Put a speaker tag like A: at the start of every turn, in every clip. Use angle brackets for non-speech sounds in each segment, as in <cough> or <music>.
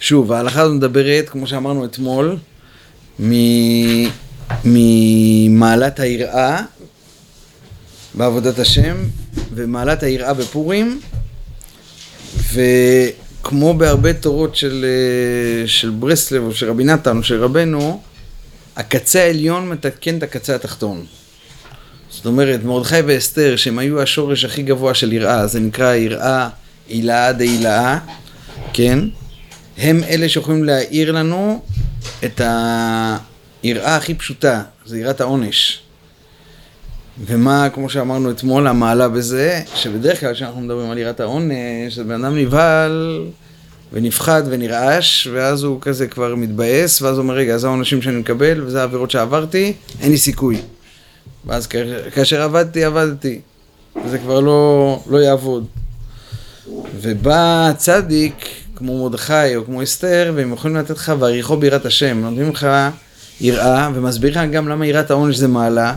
A: שוב, ההלכה הזאת מדברת, כמו שאמרנו אתמול, ממעלת היראה בעבודת השם, ומעלת היראה בפורים, וכמו בהרבה תורות של, אה, של ברסלב או של רבי נתן או של רבנו, הקצה העליון מתקן את הקצה התחתון. זאת אומרת, מרדכי ואסתר, שהם היו השורש הכי גבוה של יראה, זה נקרא יראה הילאה דהילאה, כן? הם אלה שיכולים להאיר לנו את היראה הכי פשוטה, זה יראת העונש. ומה, כמו שאמרנו אתמול, המעלה בזה, שבדרך כלל כשאנחנו מדברים על יראת העונש, זה בן אדם נבהל ונפחד ונרעש, ואז הוא כזה כבר מתבאס, ואז הוא אומר, רגע, זה העונשים שאני מקבל, וזה העבירות שעברתי, אין לי סיכוי. ואז כאשר עבדתי, עבדתי. וזה כבר לא, לא יעבוד. ובא צדיק, כמו מרדכי או כמו אסתר, והם יכולים לתת לך ועריכו ביראת השם. נותנים לך יראה, ומסביר לך גם למה יראת העונש זה מעלה,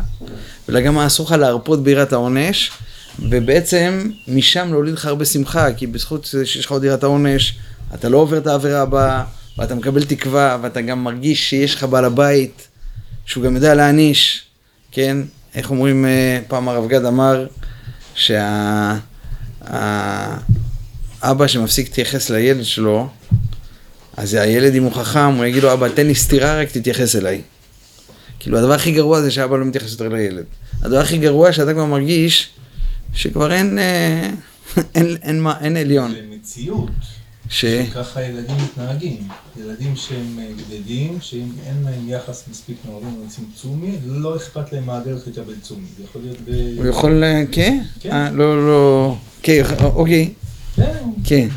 A: וגם אסור לך להרפות ביראת העונש, ובעצם משם להוליד לך הרבה שמחה, כי בזכות שיש לך עוד יראת העונש, אתה לא עובר את העבירה הבאה, ואתה מקבל תקווה, ואתה גם מרגיש שיש לך בעל הבית, שהוא גם יודע להעניש, כן? איך אומרים, אה, פעם הרב גד אמר, שה... אבא שמפסיק להתייחס לילד שלו, אז הילד, אם הוא חכם, הוא יגיד לו, אבא, תן לי סטירה, רק תתייחס אליי. כאילו, הדבר הכי גרוע זה שאבא לא מתייחס יותר לילד. הדבר הכי גרוע שאתה כבר מרגיש שכבר אין, אה, <laughs> אין, אין, אין, אין עליון.
B: זה מציאות. ש... שככה ילדים מתנהגים. ילדים שהם אה, גדלים, שאם אין להם יחס מספיק מהורים צומי, לא אכפת להם מהדרך לקבל צומי. זה יכול להיות ב...
A: הוא יכול, אה, כן? כן. לא, לא, כן, אוקיי.
B: כן. כן.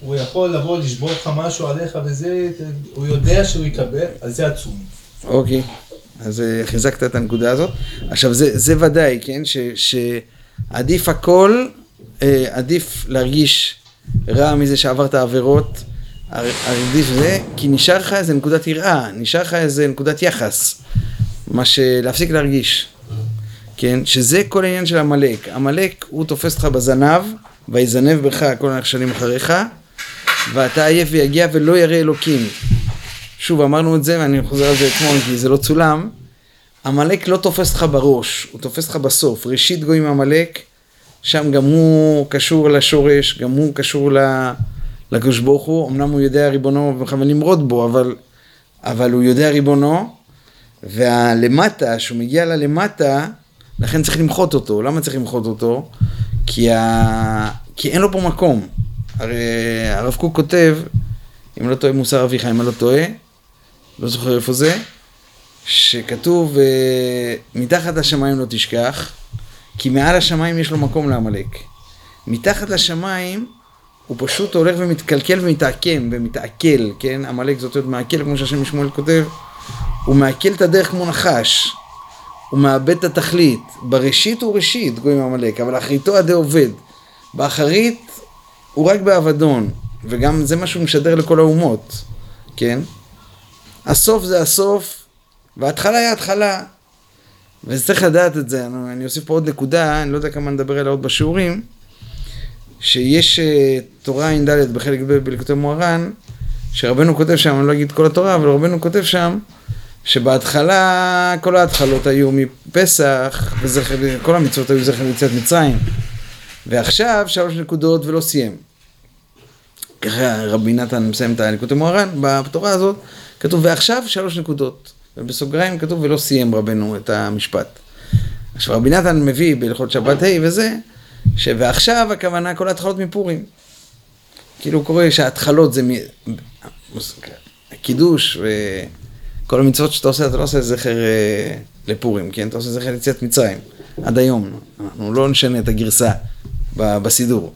B: הוא יכול לבוא לשבור לך משהו עליך וזה, הוא יודע שהוא יקבל, אז זה עצום.
A: אוקיי, אז אה, חיזקת את הנקודה הזאת. עכשיו זה, זה ודאי, כן, ש, שעדיף הכל, אה, עדיף להרגיש רע מזה שעברת עבירות, עדיף זה, כי נשאר לך איזה נקודת יראה, נשאר לך איזה נקודת יחס, מה שלהפסיק להרגיש, כן, שזה כל העניין של עמלק. עמלק הוא תופס אותך בזנב, ויזנב בך כל הנחשלים אחריך, ואתה עייף ויגיע ולא ירא אלוקים. שוב, אמרנו את זה, ואני חוזר על זה אתמול, כי זה לא צולם. עמלק לא תופס לך בראש, הוא תופס לך בסוף. ראשית גויים עמלק, שם גם הוא קשור לשורש, גם הוא קשור לקדוש ברוך הוא. אמנם הוא יודע ריבונו ומכוון למרוד בו, אבל, אבל הוא יודע ריבונו. והלמטה, כשהוא מגיע ללמטה, לכן צריך למחות אותו. למה צריך למחות אותו? כי, ה... כי אין לו פה מקום. הרי הרב קוק כותב, אם לא טועה מוסר אביך, אם אני לא טועה, לא זוכר איפה זה, שכתוב, אה, מתחת לשמיים לא תשכח, כי מעל השמיים יש לו מקום לעמלק. מתחת לשמיים הוא פשוט הולך ומתקלקל ומתעקם ומתעכל, כן? עמלק זאת אומרת מעכל, כמו שהשם משמואל כותב, הוא מעכל את הדרך כמו נחש. הוא מאבד את התכלית. בראשית הוא ראשית, גויים עמלק, אבל אחריתו עדי עובד. באחרית הוא רק באבדון, וגם זה מה שהוא משדר לכל האומות, כן? הסוף זה הסוף, וההתחלה היא ההתחלה. וצריך לדעת את זה, אני, אני אוסיף פה עוד נקודה, אני לא יודע כמה נדבר עליה עוד בשיעורים, שיש uh, תורה ע"ד בחלק ב' בלקוטי מוהר"ן, שרבנו כותב שם, אני לא אגיד כל התורה, אבל רבנו כותב שם, שבהתחלה כל ההתחלות היו מפסח, וזכר, כל המצוות היו זכר ליציאת מצרים. ועכשיו שלוש נקודות ולא סיים. ככה רבי נתן מסיים את הליקוטי מוהר"ן, בתורה הזאת כתוב ועכשיו שלוש נקודות. ובסוגריים כתוב ולא סיים רבנו את המשפט. עכשיו רבי נתן מביא בהלכות שבת ה' וזה, שוועכשיו הכוונה כל ההתחלות מפורים. כאילו קורא שההתחלות זה מ... קידוש ו... כל המצוות שאתה עושה, אתה לא עושה זכר אה, לפורים, כן? אתה עושה זכר ליציאת מצרים, עד היום. אנחנו לא נשנה את הגרסה ב- בסידור.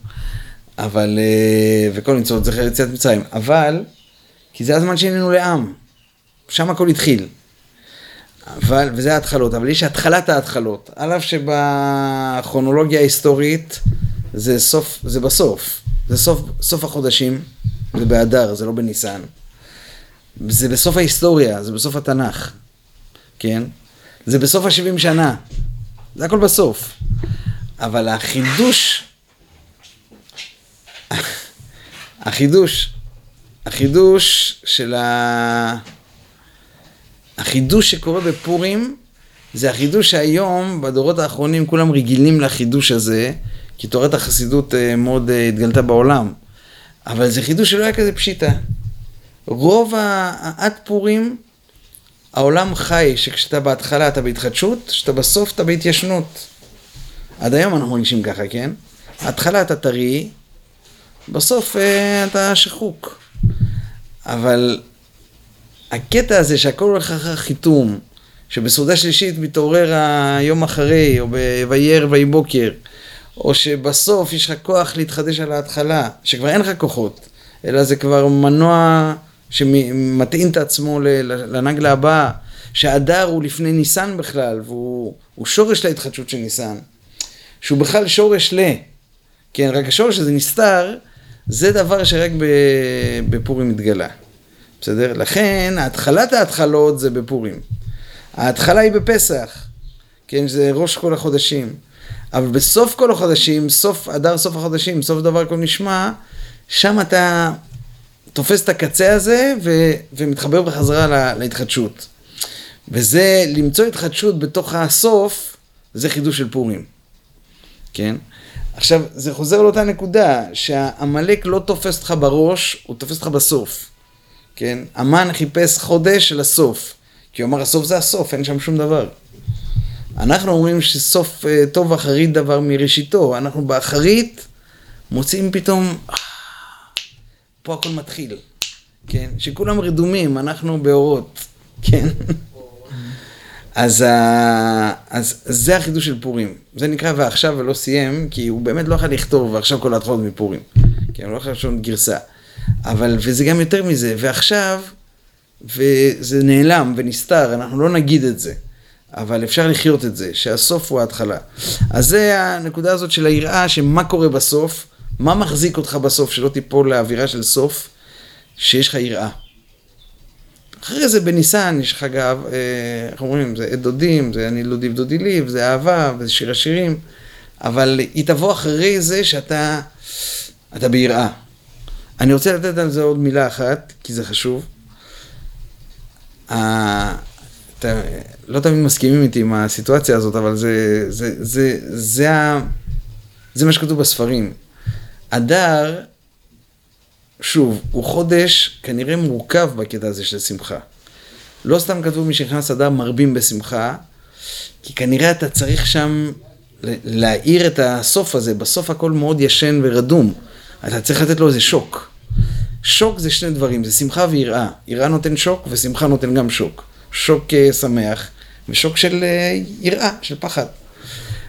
A: אבל, אה, וכל מצוות זכר ליציאת מצרים. אבל, כי זה הזמן שהננו לעם. שם הכל התחיל. אבל, וזה ההתחלות, אבל יש התחלת ההתחלות. על אף שבכרונולוגיה ההיסטורית זה סוף, זה בסוף. זה סוף, סוף החודשים, זה באדר, זה לא בניסן. זה בסוף ההיסטוריה, זה בסוף התנ"ך, כן? זה בסוף ה-70 שנה, זה הכל בסוף. אבל החידוש, החידוש, החידוש של ה... החידוש שקורה בפורים, זה החידוש שהיום, בדורות האחרונים, כולם רגילים לחידוש הזה, כי תורת החסידות אה, מאוד אה, התגלתה בעולם. אבל זה חידוש שלא היה כזה פשיטה. רוב ה... עד פורים, העולם חי שכשאתה בהתחלה אתה בהתחדשות, כשאתה בסוף אתה בהתיישנות. עד היום אנחנו מרגישים ככה, כן? ההתחלה אתה טרי, בסוף אה, אתה שחוק. אבל הקטע הזה שהכל הולך אחר חיתום, שבסעודה שלישית מתעורר היום אחרי, או ב"ויהי ערב ויהי בוקר", או שבסוף יש לך כוח להתחדש על ההתחלה, שכבר אין לך כוחות, אלא זה כבר מנוע שמטעין את עצמו לנגלה הבאה, שהדר הוא לפני ניסן בכלל, והוא שורש להתחדשות של ניסן, שהוא בכלל שורש ל... כן, רק השורש הזה נסתר, זה דבר שרק בפורים מתגלה. בסדר? לכן, התחלת ההתחלות זה בפורים. ההתחלה היא בפסח, כן, זה ראש כל החודשים. אבל בסוף כל החודשים, סוף אדר סוף החודשים, סוף דבר כל נשמע, שם אתה תופס את הקצה הזה ו, ומתחבר בחזרה לה, להתחדשות. וזה, למצוא התחדשות בתוך הסוף, זה חידוש של פורים. כן? עכשיו, זה חוזר לאותה נקודה, שהעמלק לא תופס אותך בראש, הוא תופס אותך בסוף. כן? המן חיפש חודש של הסוף. כי הוא אמר, הסוף זה הסוף, אין שם שום דבר. אנחנו אומרים שסוף uh, טוב אחרית דבר מראשיתו. אנחנו באחרית מוצאים פתאום, אה, פה הכל מתחיל. כן? שכולם רדומים, אנחנו באורות. כן? אז, ה... אז זה החידוש של פורים. זה נקרא ועכשיו ולא סיים, כי הוא באמת לא יכול לכתוב ועכשיו כל ההתחלות מפורים. כן, הוא לא יכול לשון גרסה. אבל, וזה גם יותר מזה, ועכשיו, וזה נעלם ונסתר, אנחנו לא נגיד את זה. אבל אפשר לחיות את זה, שהסוף הוא ההתחלה. אז זה הנקודה הזאת של היראה, שמה קורה בסוף, מה מחזיק אותך בסוף, שלא תיפול לאווירה של סוף, שיש לך יראה. אחרי זה בניסן יש לך אגב, אה, איך אומרים, זה עד דודים, זה אני לא דיב דודי ליב, זה אהבה, וזה שיר השירים, אבל היא תבוא אחרי זה שאתה אתה ביראה. אני רוצה לתת על זה עוד מילה אחת, כי זה חשוב. אתה לא תמיד מסכימים איתי עם הסיטואציה הזאת, אבל זה, זה, זה, זה, זה, זה מה שכתוב בספרים. אדר שוב, הוא חודש כנראה מורכב בקטע הזה של שמחה. לא סתם כתבו מי שנכנס אדם מרבים בשמחה, כי כנראה אתה צריך שם להאיר את הסוף הזה, בסוף הכל מאוד ישן ורדום. אתה צריך לתת לו איזה שוק. שוק זה שני דברים, זה שמחה ויראה. יראה נותן שוק ושמחה נותן גם שוק. שוק uh, שמח ושוק של uh, יראה, של פחד.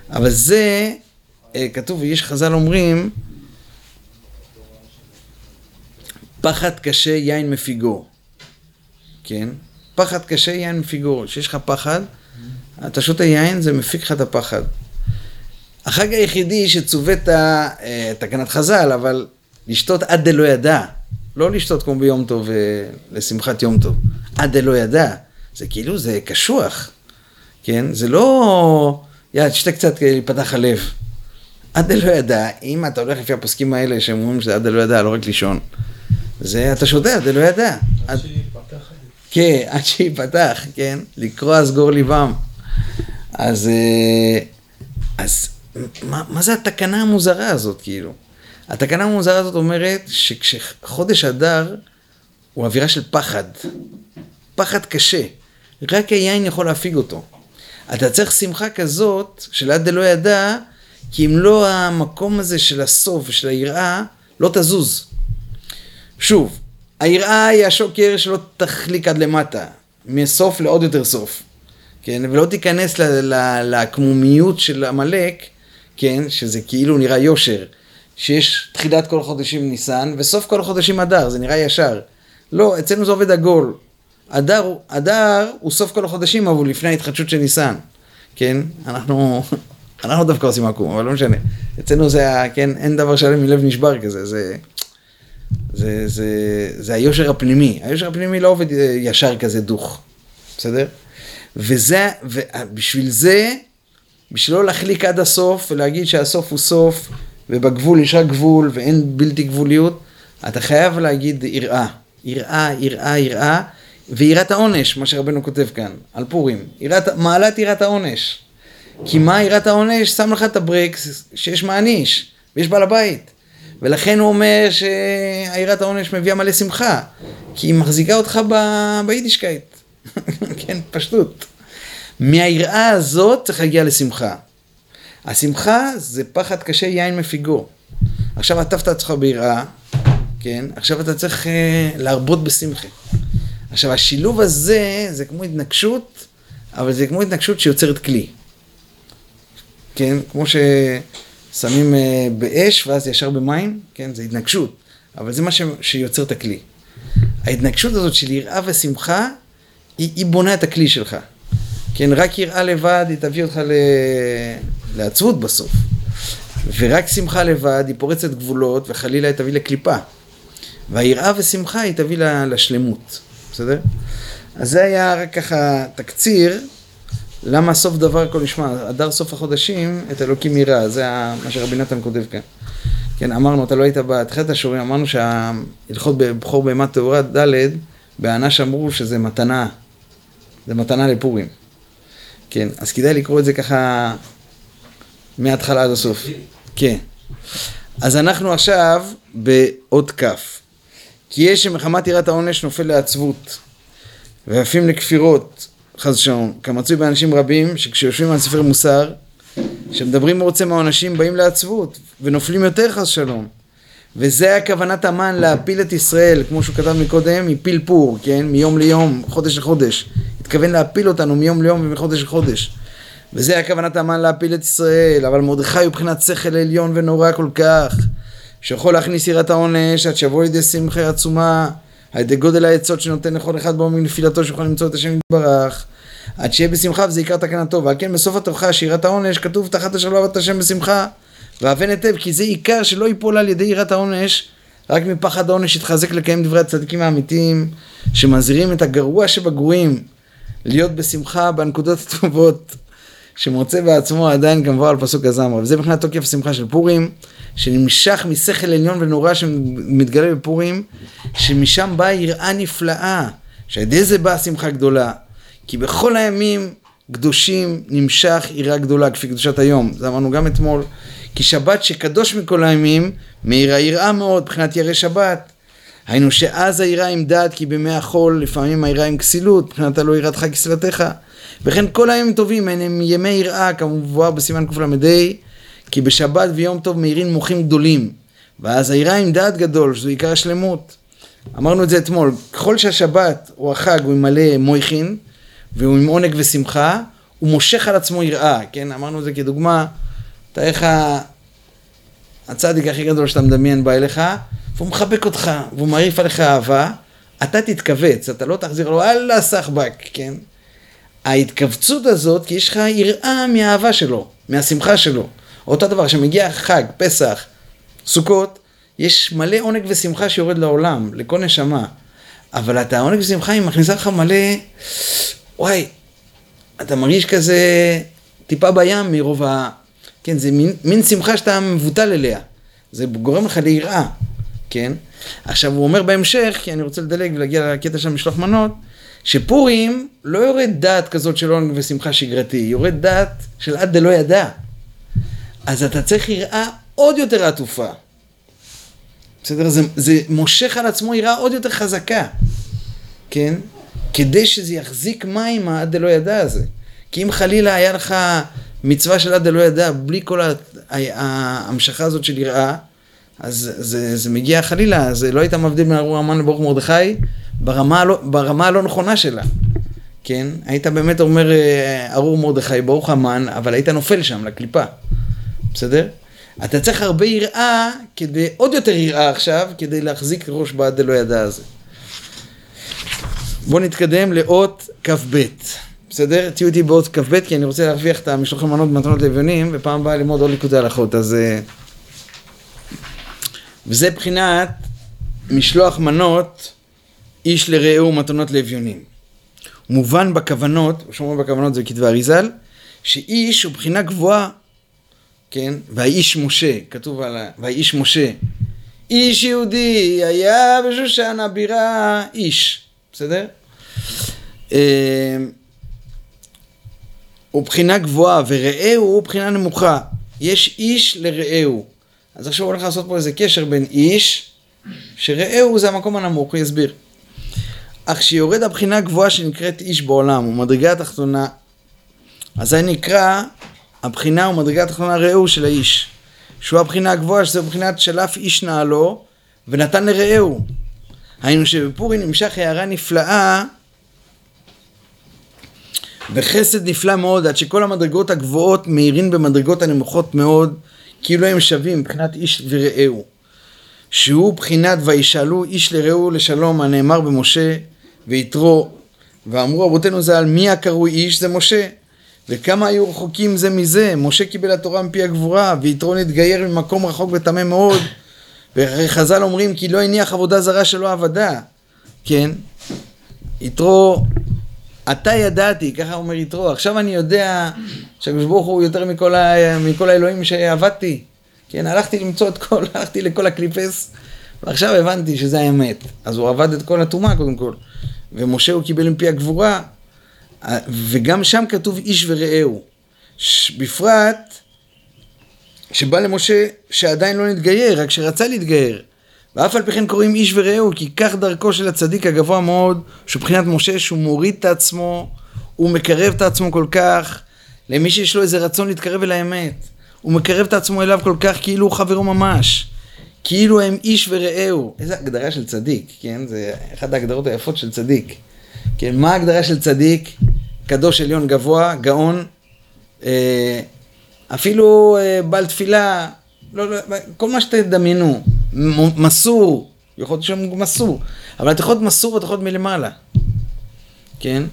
A: אבל זה, uh, כתוב, ויש חז"ל אומרים, פחד קשה יין מפיגו, כן? פחד קשה יין מפיגו, כשיש לך פחד, אתה שותה יין, זה מפיק לך את הפחד. החג היחידי שצווה את אה, תקנת חז"ל, אבל לשתות עד דלא ידע, לא לשתות כמו ביום טוב, אה, לשמחת יום טוב, עד דלא ידע, זה כאילו, זה קשוח, כן? זה לא, יאללה, תשתה קצת כדי להיפתח הלב. עד דלא ידע, אם אתה הולך לפי הפוסקים האלה, שהם אומרים שזה עד דלא ידע, לא רק לישון. זה אתה שודד, זה לא ידע.
B: עד שיפתח.
A: כן, עד שיפתח, כן? לקרוע סגור ליבם. אז, אה, אז מה, מה זה התקנה המוזרה הזאת, כאילו? התקנה המוזרה הזאת אומרת שכשחודש אדר הוא אווירה של פחד. פחד קשה. רק היין יכול להפיג אותו. אתה צריך שמחה כזאת של עד דלא ידע, כי אם לא המקום הזה של הסוף ושל היראה, לא תזוז. שוב, היראה היא השוקר שלא תחליק עד למטה, מסוף לעוד יותר סוף, כן? ולא תיכנס לעקמומיות של עמלק, כן? שזה כאילו נראה יושר, שיש תחילת כל החודשים ניסן, וסוף כל החודשים אדר, זה נראה ישר. לא, אצלנו זה עובד עגול. אדר, אדר הוא סוף כל החודשים, אבל לפני ההתחדשות של ניסן, כן? אנחנו, <laughs> אנחנו דווקא עושים עקום, אבל לא משנה. אצלנו זה, כן, אין דבר שלם מלב נשבר כזה, זה... זה, זה, זה היושר הפנימי. היושר הפנימי לא עובד אה, ישר כזה דוך, בסדר? וזה, ובשביל זה, בשביל לא להחליק עד הסוף ולהגיד שהסוף הוא סוף ובגבול יש רק גבול ואין בלתי גבוליות, אתה חייב להגיד יראה. יראה, יראה, יראה, ויראת העונש, מה שרבנו כותב כאן, על פורים. יראת, מעלת יראת העונש. כי מה יראת העונש? שם לך את הברקס שיש מעניש, ויש בעל הבית. ולכן הוא אומר שהיראת העונש מביאה מלא שמחה, כי היא מחזיקה אותך ב... ביידישקייט. <laughs> כן, פשטות. מהיראה הזאת צריך להגיע לשמחה. השמחה זה פחד קשה יין מפיגו. עכשיו עטפת עצמך ביראה, כן? עכשיו אתה צריך אה, להרבות בשמחה. עכשיו השילוב הזה זה כמו התנגשות, אבל זה כמו התנגשות שיוצרת כלי. כן? כמו ששמים אה, באש ואז ישר במים, כן? זה התנגשות, אבל זה מה ש... שיוצר את הכלי. ההתנגשות הזאת של יראה ושמחה, היא, היא בונה את הכלי שלך. כן, רק יראה לבד היא תביא אותך ל... לעצבות בסוף. ורק שמחה לבד היא פורצת גבולות וחלילה היא תביא לקליפה. והיראה ושמחה היא תביא לשלמות, בסדר? אז זה היה רק ככה תקציר, למה סוף דבר הכל נשמע, הדר סוף החודשים את אלוקים יראה, זה מה שרבי נתן כותב כאן. כן, אמרנו, אתה לא היית בתחילת השיעורים, אמרנו שההלכות בבכור בהמה טהורה ד', באנש אמרו שזה מתנה, זה מתנה לפורים. כן, אז כדאי לקרוא את זה ככה מההתחלה עד הסוף. כן. אז אנחנו עכשיו באות כ'. כי יש שמחמת יראת העונש נופל לעצבות, ויפים לכפירות, חס ושלום, כמצוי באנשים רבים, שכשיושבים על ספר מוסר, שמדברים מרוצה מהעונשים, באים לעצבות, ונופלים יותר חס ושלום. וזה היה כוונת המן להפיל את ישראל, כמו שהוא כתב מקודם, מפיל פור, כן? מיום ליום, חודש לחודש. התכוון להפיל אותנו מיום ליום ומחודש לחודש. וזה היה כוונת המן להפיל את ישראל, אבל מרדכי הוא מבחינת שכל עליון ונורא כל כך, שיכול להכניס יראת העונש עד שיבוא לידי שמחה עצומה, על ידי גודל העצות שנותן לכל אחד בו מנפילתו שיכול למצוא את השם יתברך, עד שיהיה בשמחה וזה עיקר תקנתו, ועל כן בסוף התוכחה שיראת העונש כתוב תחת השלווה ואת השם בשמחה, ואבן היטב כי זה עיקר שלא ייפול על ידי יראת העונש רק מפחד העונש יתחזק לקיים דברי הצדיקים האמיתיים שמזהירים את הגרוע שבגרועים להיות בשמחה בנקודות הטובות שמוצא בעצמו עדיין כמובן על פסוק הזמרה וזה מבחינת תוקף השמחה של פורים שנמשך משכל עליון ונורא שמתגלה בפורים שמשם באה יראה נפלאה שעל ידי זה באה שמחה גדולה. כי בכל הימים קדושים נמשך יראה גדולה כפי קדושת היום. זה אמרנו גם אתמול. כי שבת שקדוש מכל הימים מאירה יראה מאוד מבחינת ירא שבת היינו שאז היראה עם דעת כי בימי החול לפעמים היראה עם כסילות מבחינת הלא יראתך כסלתך. וכן כל הימים טובים הם ימי יראה כמובן בסימן קל"ה. כי בשבת ויום טוב מאירים מוחים גדולים. ואז היראה עם דעת גדול שזו עיקר השלמות. אמרנו את זה אתמול ככל שהשבת או החג הוא מלא מויכין והוא עם עונג ושמחה הוא מושך על עצמו יראה כן? אמרנו את זה כדוגמה. תאר לך הצדיק הכי גדול שאתה מדמיין בא אליך והוא מחבק אותך, והוא מעריף עליך אהבה, אתה תתכווץ, אתה לא תחזיר לו, אללה סחבק, כן? ההתכווצות הזאת, כי יש לך יראה מהאהבה שלו, מהשמחה שלו. אותו דבר, כשמגיע חג, פסח, סוכות, יש מלא עונג ושמחה שיורד לעולם, לכל נשמה. אבל אתה עונג ושמחה, היא מכניסה לך מלא, וואי, אתה מרגיש כזה טיפה בים מרוב ה... כן, זה מין, מין שמחה שאתה מבוטל אליה. זה גורם לך ליראה. כן? עכשיו הוא אומר בהמשך, כי אני רוצה לדלג ולהגיע לקטע של משלוח מנות, שפורים לא יורד דעת כזאת של עונג ושמחה שגרתי, יורד דעת של עד דלא ידע. אז אתה צריך יראה עוד יותר עטופה. בסדר? זה, זה מושך על עצמו יראה עוד יותר חזקה, כן? כדי שזה יחזיק מים העד דלא ידע הזה. כי אם חלילה היה לך מצווה של עד דלא ידע, בלי כל ההמשכה הזאת של יראה, אז זה, זה מגיע חלילה, זה לא היית מבדיל בין ארור המן לברוך מרדכי ברמה, לא, ברמה הלא נכונה שלה, כן? היית באמת אומר אה, ארור מרדכי, ברוך המן, אבל היית נופל שם לקליפה, בסדר? אתה צריך הרבה יראה, כדי, עוד יותר יראה עכשיו, כדי להחזיק ראש בעד דלא ידע הזה. בואו נתקדם לאות כ"ב, בסדר? תהיו איתי באות כ"ב, כי אני רוצה להרוויח את המשלוחי מנות במתנות לביונים, ופעם הבאה ללמוד עוד ליקודי הלכות, אז... אה, וזה בחינת משלוח מנות איש לרעהו מתנות לאביונים. מובן בכוונות, שאומרים בכוונות זה כתבי אריזל, שאיש הוא בחינה גבוהה, כן? והאיש משה, כתוב על ה... והאיש משה, איש יהודי היה בשושן הבירה איש, בסדר? הוא בחינה גבוהה ורעהו הוא בחינה נמוכה. יש איש לרעהו. אז עכשיו הוא הולך לעשות פה איזה קשר בין איש, שרעהו זה המקום הנמוך, הוא יסביר. אך כשיורד הבחינה הגבוהה שנקראת איש בעולם, ומדרגה התחתונה, אזי נקרא הבחינה ומדרגה התחתונה רעהו של האיש. שהוא הבחינה הגבוהה, שזו בחינת שלף איש נעלו, ונתן לרעהו. היינו שבפורים נמשך הערה נפלאה וחסד נפלא מאוד, עד שכל המדרגות הגבוהות מאירים במדרגות הנמוכות מאוד, כאילו הם שווים מבחינת איש ורעהו. שהוא בחינת וישאלו איש לרעהו לשלום הנאמר במשה ויתרו. ואמרו רבותינו ז"ל מי הקרוי איש? זה משה. וכמה היו רחוקים זה מזה? משה קיבל התורה מפי הגבורה ויתרו נתגייר ממקום רחוק וטמא מאוד. וחז"ל אומרים כי לא הניח עבודה זרה שלא עבדה. כן יתרו עתה ידעתי, ככה אומר יתרו, עכשיו אני יודע שהקדוש ברוך הוא יותר מכל, ה... מכל האלוהים שעבדתי. כן, הלכתי למצוא את כל, <laughs> הלכתי לכל הקליפס, ועכשיו הבנתי שזה האמת. אז הוא עבד את כל הטומאה קודם כל. ומשה הוא קיבל מפי הגבורה, וגם שם כתוב איש ורעהו. בפרט שבא למשה שעדיין לא נתגייר, רק שרצה להתגייר. ואף על פי כן קוראים איש ורעהו, כי כך דרכו של הצדיק הגבוה מאוד, שהוא מבחינת משה, שהוא מוריד את עצמו, הוא מקרב את עצמו כל כך, למי שיש לו איזה רצון להתקרב אל האמת. הוא מקרב את עצמו אליו כל כך כאילו הוא חברו ממש. כאילו הם איש ורעהו. איזה הגדרה של צדיק, כן? זה אחת ההגדרות היפות של צדיק. כן, מה ההגדרה של צדיק? קדוש עליון גבוה, גאון, אה, אפילו אה, בעל תפילה, לא, לא, כל מה שתדמיינו. מסור, יכול להיות שהוא מסור, אבל אתה יכול להיות מסור ואתה יכול להיות מלמעלה, כן?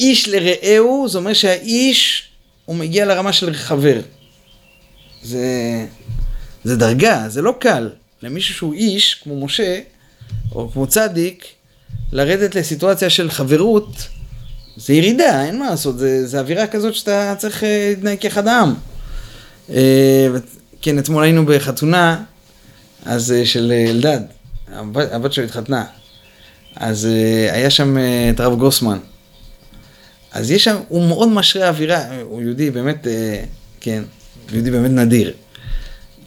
A: איש לרעהו, זה אומר שהאיש, הוא מגיע לרמה של חבר. זה, זה דרגה, זה לא קל. למישהו שהוא איש, כמו משה, או כמו צדיק, לרדת לסיטואציה של חברות, זה ירידה, אין מה לעשות, זה, זה אווירה כזאת שאתה צריך אה, להתנהג כאחד העם. אה, כן, אתמול היינו בחתונה, אז אה, של אה, אלדד, הבת, הבת שלו התחתנה. אז אה, היה שם את הרב גוסמן. אז יש שם, הוא מאוד משרה אווירה, הוא יהודי באמת, כן, יהודי באמת נדיר.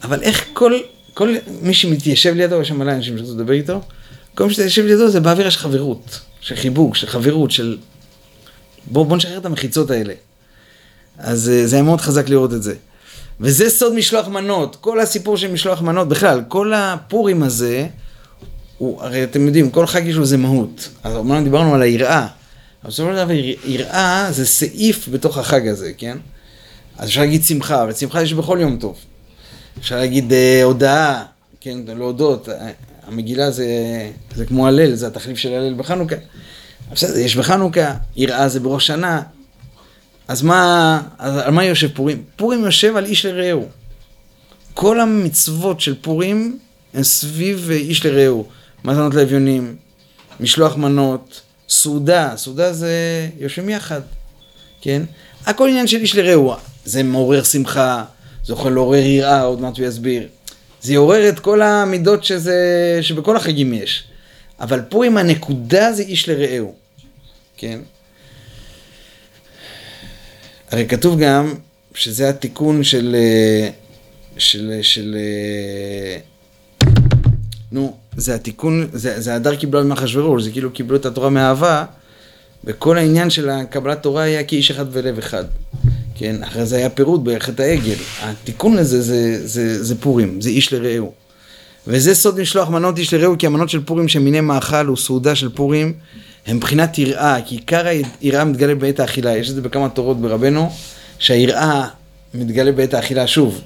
A: אבל איך כל, כל מי שמתיישב לידו, יש שם מלא אנשים שרצו לדבר איתו, כל מי שמתיישב לידו זה באווירה של חברות, של חיבוק, של חברות, של... בואו בוא נשחרר את המחיצות האלה. אז זה היה מאוד חזק לראות את זה. וזה סוד משלוח מנות, כל הסיפור של משלוח מנות, בכלל, כל הפורים הזה, הוא, הרי אתם יודעים, כל חג יש לו איזה מהות. אז אמרנו, דיברנו על היראה. אבל בסופו של דבר, יראה זה סעיף בתוך החג הזה, כן? אז אפשר להגיד שמחה, ושמחה יש בכל יום טוב. אפשר להגיד אה, הודאה, כן, להודות. המגילה זה, זה כמו הלל, זה התחליף של הלל בחנוכה. בסדר, יש בחנוכה, יראה זה בראש שנה, אז מה, אז על מה יושב פורים? פורים יושב על איש לרעהו. כל המצוות של פורים הן סביב איש לרעהו. מתנות לאביונים, משלוח מנות, סעודה, סעודה זה יושבים יחד, כן? הכל עניין של איש לרעהו. זה מעורר שמחה, זה יכול לעורר יראה, עוד מעט הוא יסביר. זה יעורר את כל המידות שזה, שבכל החגים יש. אבל פורים הנקודה זה איש לרעהו, כן? הרי כתוב גם שזה התיקון של... אה, של... של... אה, נו, זה התיקון, זה, זה הדר קיבלו ממחשוורוש, זה כאילו קיבלו את התורה מאהבה, וכל העניין של הקבלת תורה היה כאיש אחד ולב אחד. כן, אחרי זה היה פירוט בחטא העגל. התיקון לזה זה, זה, זה פורים, זה איש לרעהו. וזה סוד משלוח מנות איש לרעהו, כי המנות של פורים שמיני מאכל וסעודה של פורים הם מבחינת יראה, כי עיקר היראה מתגלה בעת האכילה, יש את זה בכמה תורות ברבנו, שהיראה מתגלה בעת האכילה שוב.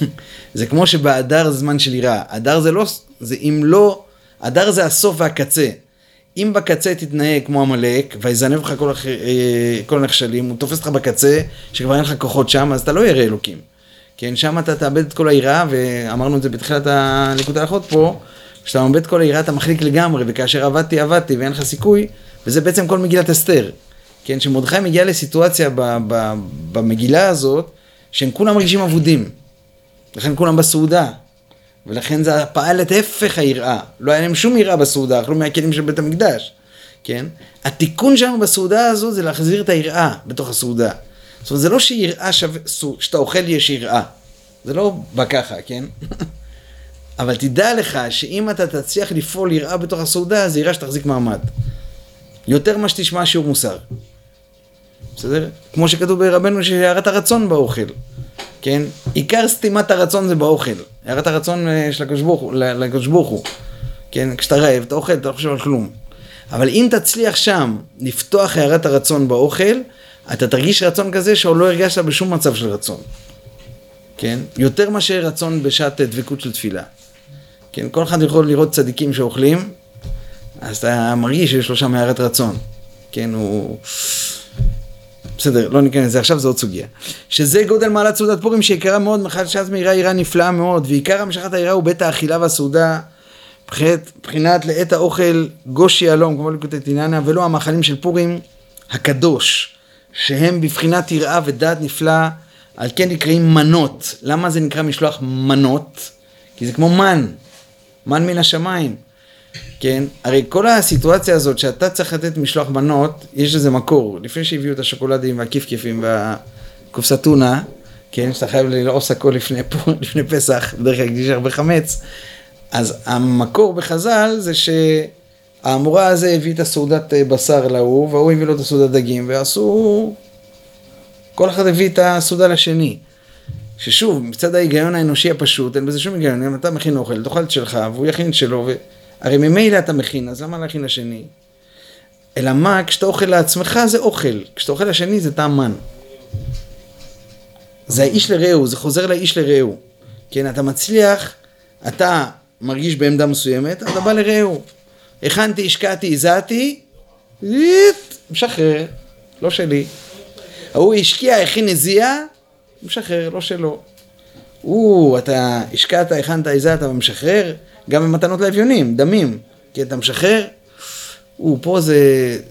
A: <laughs> זה כמו שבאדר זמן של יראה, אדר זה לא, זה אם לא, אדר זה הסוף והקצה. אם בקצה תתנהג כמו עמלק, ויזנב לך כל, אה, כל הנחשלים, הוא תופס אותך בקצה, שכבר אין לך כוחות שם, אז אתה לא ירא אלוקים. כן, שם אתה תאבד את כל היראה, ואמרנו את זה בתחילת הליקוד ההלכות פה, כשאתה מאבד כל היראה אתה מחליק לגמרי, וכאשר עבדתי, עבדתי ואין לך סיכוי, וזה בעצם כל מגילת אסתר. כן, שמרדכי מגיע לסיטואציה ב, ב, במגילה הזאת, שהם כולם מרגישים אבודים. לכן כולם בסעודה. ולכן זה פעל את הפך היראה. לא היה להם שום יראה בסעודה, אכלו מהכלים של בית המקדש, כן? התיקון שלנו בסעודה הזו זה להחזיר את היראה בתוך הסעודה. זאת אומרת, זה לא שיראה שווה, שאתה אוכל יש יראה. זה לא בא ככה, כן? <laughs> אבל תדע לך שאם אתה תצליח לפעול יראה בתוך הסעודה, זה יראה שתחזיק מעמד. יותר ממה שתשמע שיעור מוסר. בסדר? כמו שכתוב ברבנו שהערת הרצון באוכל. כן? עיקר סתימת הרצון זה באוכל. הערת הרצון אה, של הקדוש ברוך הוא. כן? כשאתה רעב, אתה אוכל, אתה לא חושב על כלום. אבל אם תצליח שם לפתוח הערת הרצון באוכל, אתה תרגיש רצון כזה שעוד לא הרגשת בשום מצב של רצון. כן? יותר מאשר רצון בשעת דבקות של תפילה. כן? כל אחד יכול לראות צדיקים שאוכלים, אז אתה מרגיש שיש לו שם הערת רצון. כן? הוא... בסדר, לא ניכנס לזה עכשיו, זו עוד סוגיה. שזה גודל מעלת סעודת פורים שיקרה מאוד, מחד שעת מהירה עירה נפלאה מאוד, ועיקר המשכת העירה הוא בית האכילה והסעודה, מבחינת לעת האוכל גוש יהלום, כמו לקוטי תיננה, ולא המאכלים של פורים הקדוש, שהם בבחינת יראה ודעת נפלאה, על כן נקראים מנות. למה זה נקרא משלוח מנות? כי זה כמו מן, מן מן השמיים. כן? הרי כל הסיטואציה הזאת שאתה צריך לתת משלוח מנות, יש לזה מקור. לפני שהביאו את השוקולדים והכיפכיפים והקופסת טונה, כן? שאתה חייב ללעוס הכל לפני, <laughs> לפני פסח, בדרך כלל יש הרבה חמץ. אז המקור בחז"ל זה שהאמורה הזה הביא את הסעודת אה, בשר להוא, והוא הביא לו את הסעודת דגים, ועשו... כל אחד הביא את הסעודה לשני. ששוב, מצד ההיגיון האנושי הפשוט, אין בזה שום היגיון, אם אתה מכין אוכל, תאכל את שלך, והוא יכין את שלו, ו... הרי ממילא אתה מכין, אז למה להכין לשני? אלא מה, כשאתה אוכל לעצמך זה אוכל, כשאתה אוכל לשני זה טעם מן. זה האיש לרעהו, זה חוזר לאיש לרעהו. כן, אתה מצליח, אתה מרגיש בעמדה מסוימת, אתה בא לרעהו. הכנתי, השקעתי, הזעתי, משחרר, לא שלי. ההוא השקיע, הכין, הזיע, משחרר, לא שלו. הוא, אתה השקעת, הכנת, הזעת ומשחרר, גם במתנות לאביונים, דמים, כי אתה משחרר, הוא, פה זה,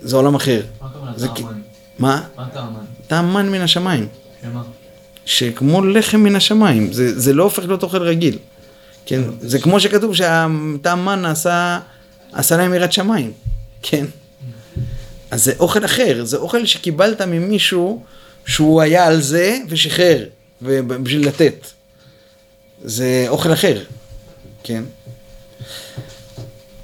A: זה עולם אחר.
C: מה הכוונה
A: זה
C: טעם
A: כ-
C: מן?
A: מה?
C: מה טעם מן?
A: טעם מן מן השמיים.
C: שמה?
A: שכמו לחם מן השמיים, זה, זה לא הופך להיות אוכל רגיל. כן, זה כמו שכתוב שהטעם מן נעשה, עשה להם יראת שמיים, כן. אז זה אוכל אחר, זה אוכל שקיבלת ממישהו שהוא היה על זה ושחרר, בשביל לתת. זה אוכל אחר, כן.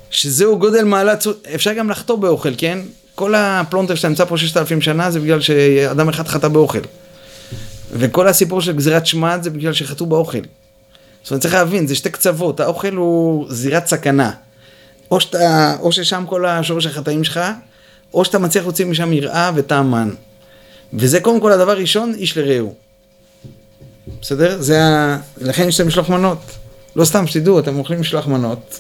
A: שזהו גודל מעלת, צו- אפשר גם לחטוא באוכל, כן? כל הפלונטר שאתה נמצא פה ששת אלפים שנה זה בגלל שאדם אחד חטא באוכל. וכל הסיפור של גזירת שמד זה בגלל שחטאו באוכל. זאת אומרת, צריך להבין, זה שתי קצוות, האוכל הוא זירת סכנה. או, שאתה, או ששם כל השורש החטאים שלך, או שאתה מצליח להוציא משם יראה וטעם מן. וזה קודם כל הדבר הראשון, איש לרעהו. בסדר? זה ה... לכן יש את המשלוח מנות. לא סתם, שתדעו, אתם אוכלים משלוח מנות.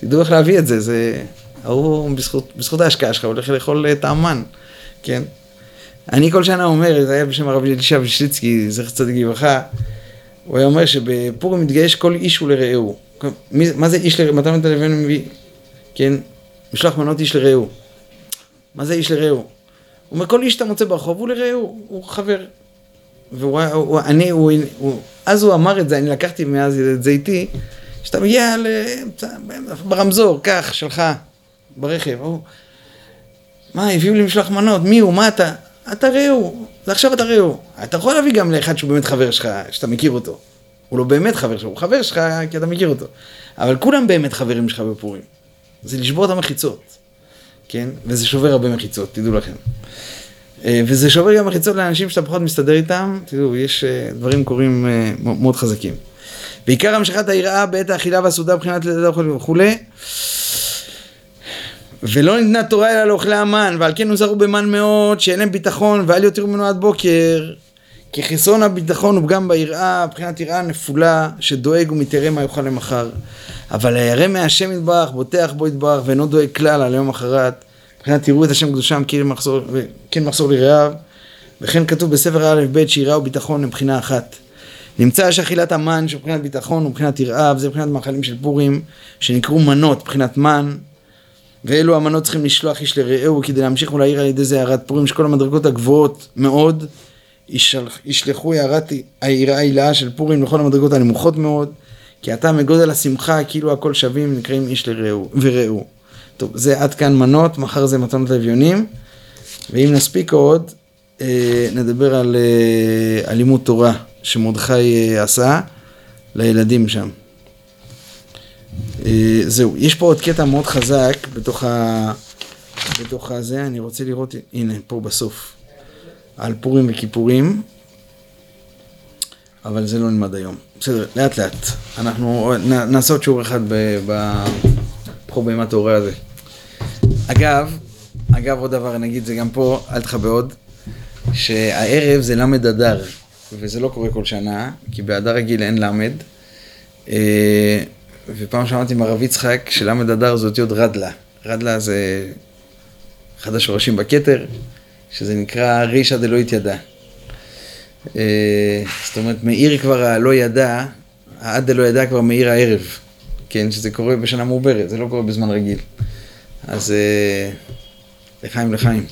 A: תדעו איך להביא את זה, זה... ההוא בזכות, בזכות ההשקעה שלך הולך לאכול אה, טעם מן, כן? אני כל שנה אומר, זה היה בשם הרב אלישע וישליצקי, זכר צדיק לברכה, הוא היה אומר שבפורים מתגייש כל איש הוא לרעהו. מה זה איש לרעהו? מתי אתה לבין מביא? כן? משלוח מנות איש לרעהו. מה זה איש לרעהו? הוא אומר, כל איש שאתה מוצא ברחוב הוא לרעהו, הוא חבר. והוא, היה- הוא, אני, הוא, הוא, אז הוא אמר את זה, אני לקחתי מאז את זה איתי, שאתה מגיע ל, ברמזור, קח, שלך, ברכב, הוא, מה, הביאו לי משלוח מנות, מי הוא, מה אתה? אתה רעהו, עכשיו אתה רעהו. אתה יכול להביא גם לאחד שהוא באמת חבר שלך, שאתה מכיר אותו. הוא לא באמת חבר שלך, הוא חבר שלך כי אתה מכיר אותו. אבל כולם באמת חברים שלך בפורים. זה לשבור את המחיצות, כן? וזה שובר הרבה מחיצות, תדעו לכם. אה, וזה שובר גם מחיצות לאנשים שאתה פחות מסתדר איתם, תדעו, יש אה, דברים קורים אה, מאוד חזקים. בעיקר המשכת היראה בעת האכילה והסעודה מבחינת האוכל וכולי. ולא ניתנה תורה אלא לאוכלי המן, ועל כן הוזהרו במן מאוד, שאין להם ביטחון, ואל יותירו ממנו עד בוקר. כי חסרון הביטחון הוא פגם ביראה, מבחינת יראה נפולה, שדואג ומתיירא מה יאכל למחר. אבל הירא מהשם יתברך, בוטח בו יתברך, ואינו דואג כלל על יום אחרת. מבחינת יראו את השם קדושם, כן מחסור, לרעיו. וכן כתוב בספר א' ב' שיראה וביטחון מבחינה אחת. נמצא שאכילת המן שמבחינת ביטחון ומבחינת יראה, וזה מבחינת מאכלים של פורים, שנקראו מנות מבחינת מן, ואלו המנות צריכים לשלוח איש לרעהו כדי להמשיך ולהעיר על ידי זה הערת פורים שכל המדרגות הגבוהות מאוד ישלח, ישלחו הערת היראה הילאה של פורים לכל המדרגות הנמוכות מאוד כי אתה מגודל השמחה, כאילו הכל שווים, נקראים איש לרעהו ורעהו. טוב, זה עד כאן מנות, מחר זה מתנות לאביונים, ואם נספיק עוד, אה, נדבר על, אה, לימוד תורה שמרדכי אה, עשה לילדים שם. אה, זהו, יש פה עוד קטע מאוד חזק בתוך, ה, בתוך הזה, אני רוצה לראות, הנה, פה בסוף, על פורים וכיפורים, אבל זה לא נלמד היום. בסדר, לאט לאט. אנחנו נ, נעשה עוד שיעור אחד בבחור בהמת ההורה הזה. אגב, אגב עוד דבר, נגיד זה גם פה, אל תכבה עוד, שהערב זה ל' אדר, וזה לא קורה כל שנה, כי באדר רגיל אין ל', אה, ופעם שמעתי עם הרב יצחק של' אדר זה אותיות רדלה. רדלה זה אחד השורשים בכתר, שזה נקרא רישא דלא התיידע. אה, זאת אומרת, מאיר כבר הלא ידע, העד דלא ידע כבר מאיר הערב, כן, שזה קורה בשנה מעוברת, זה לא קורה בזמן רגיל. אז אה, לחיים לחיים.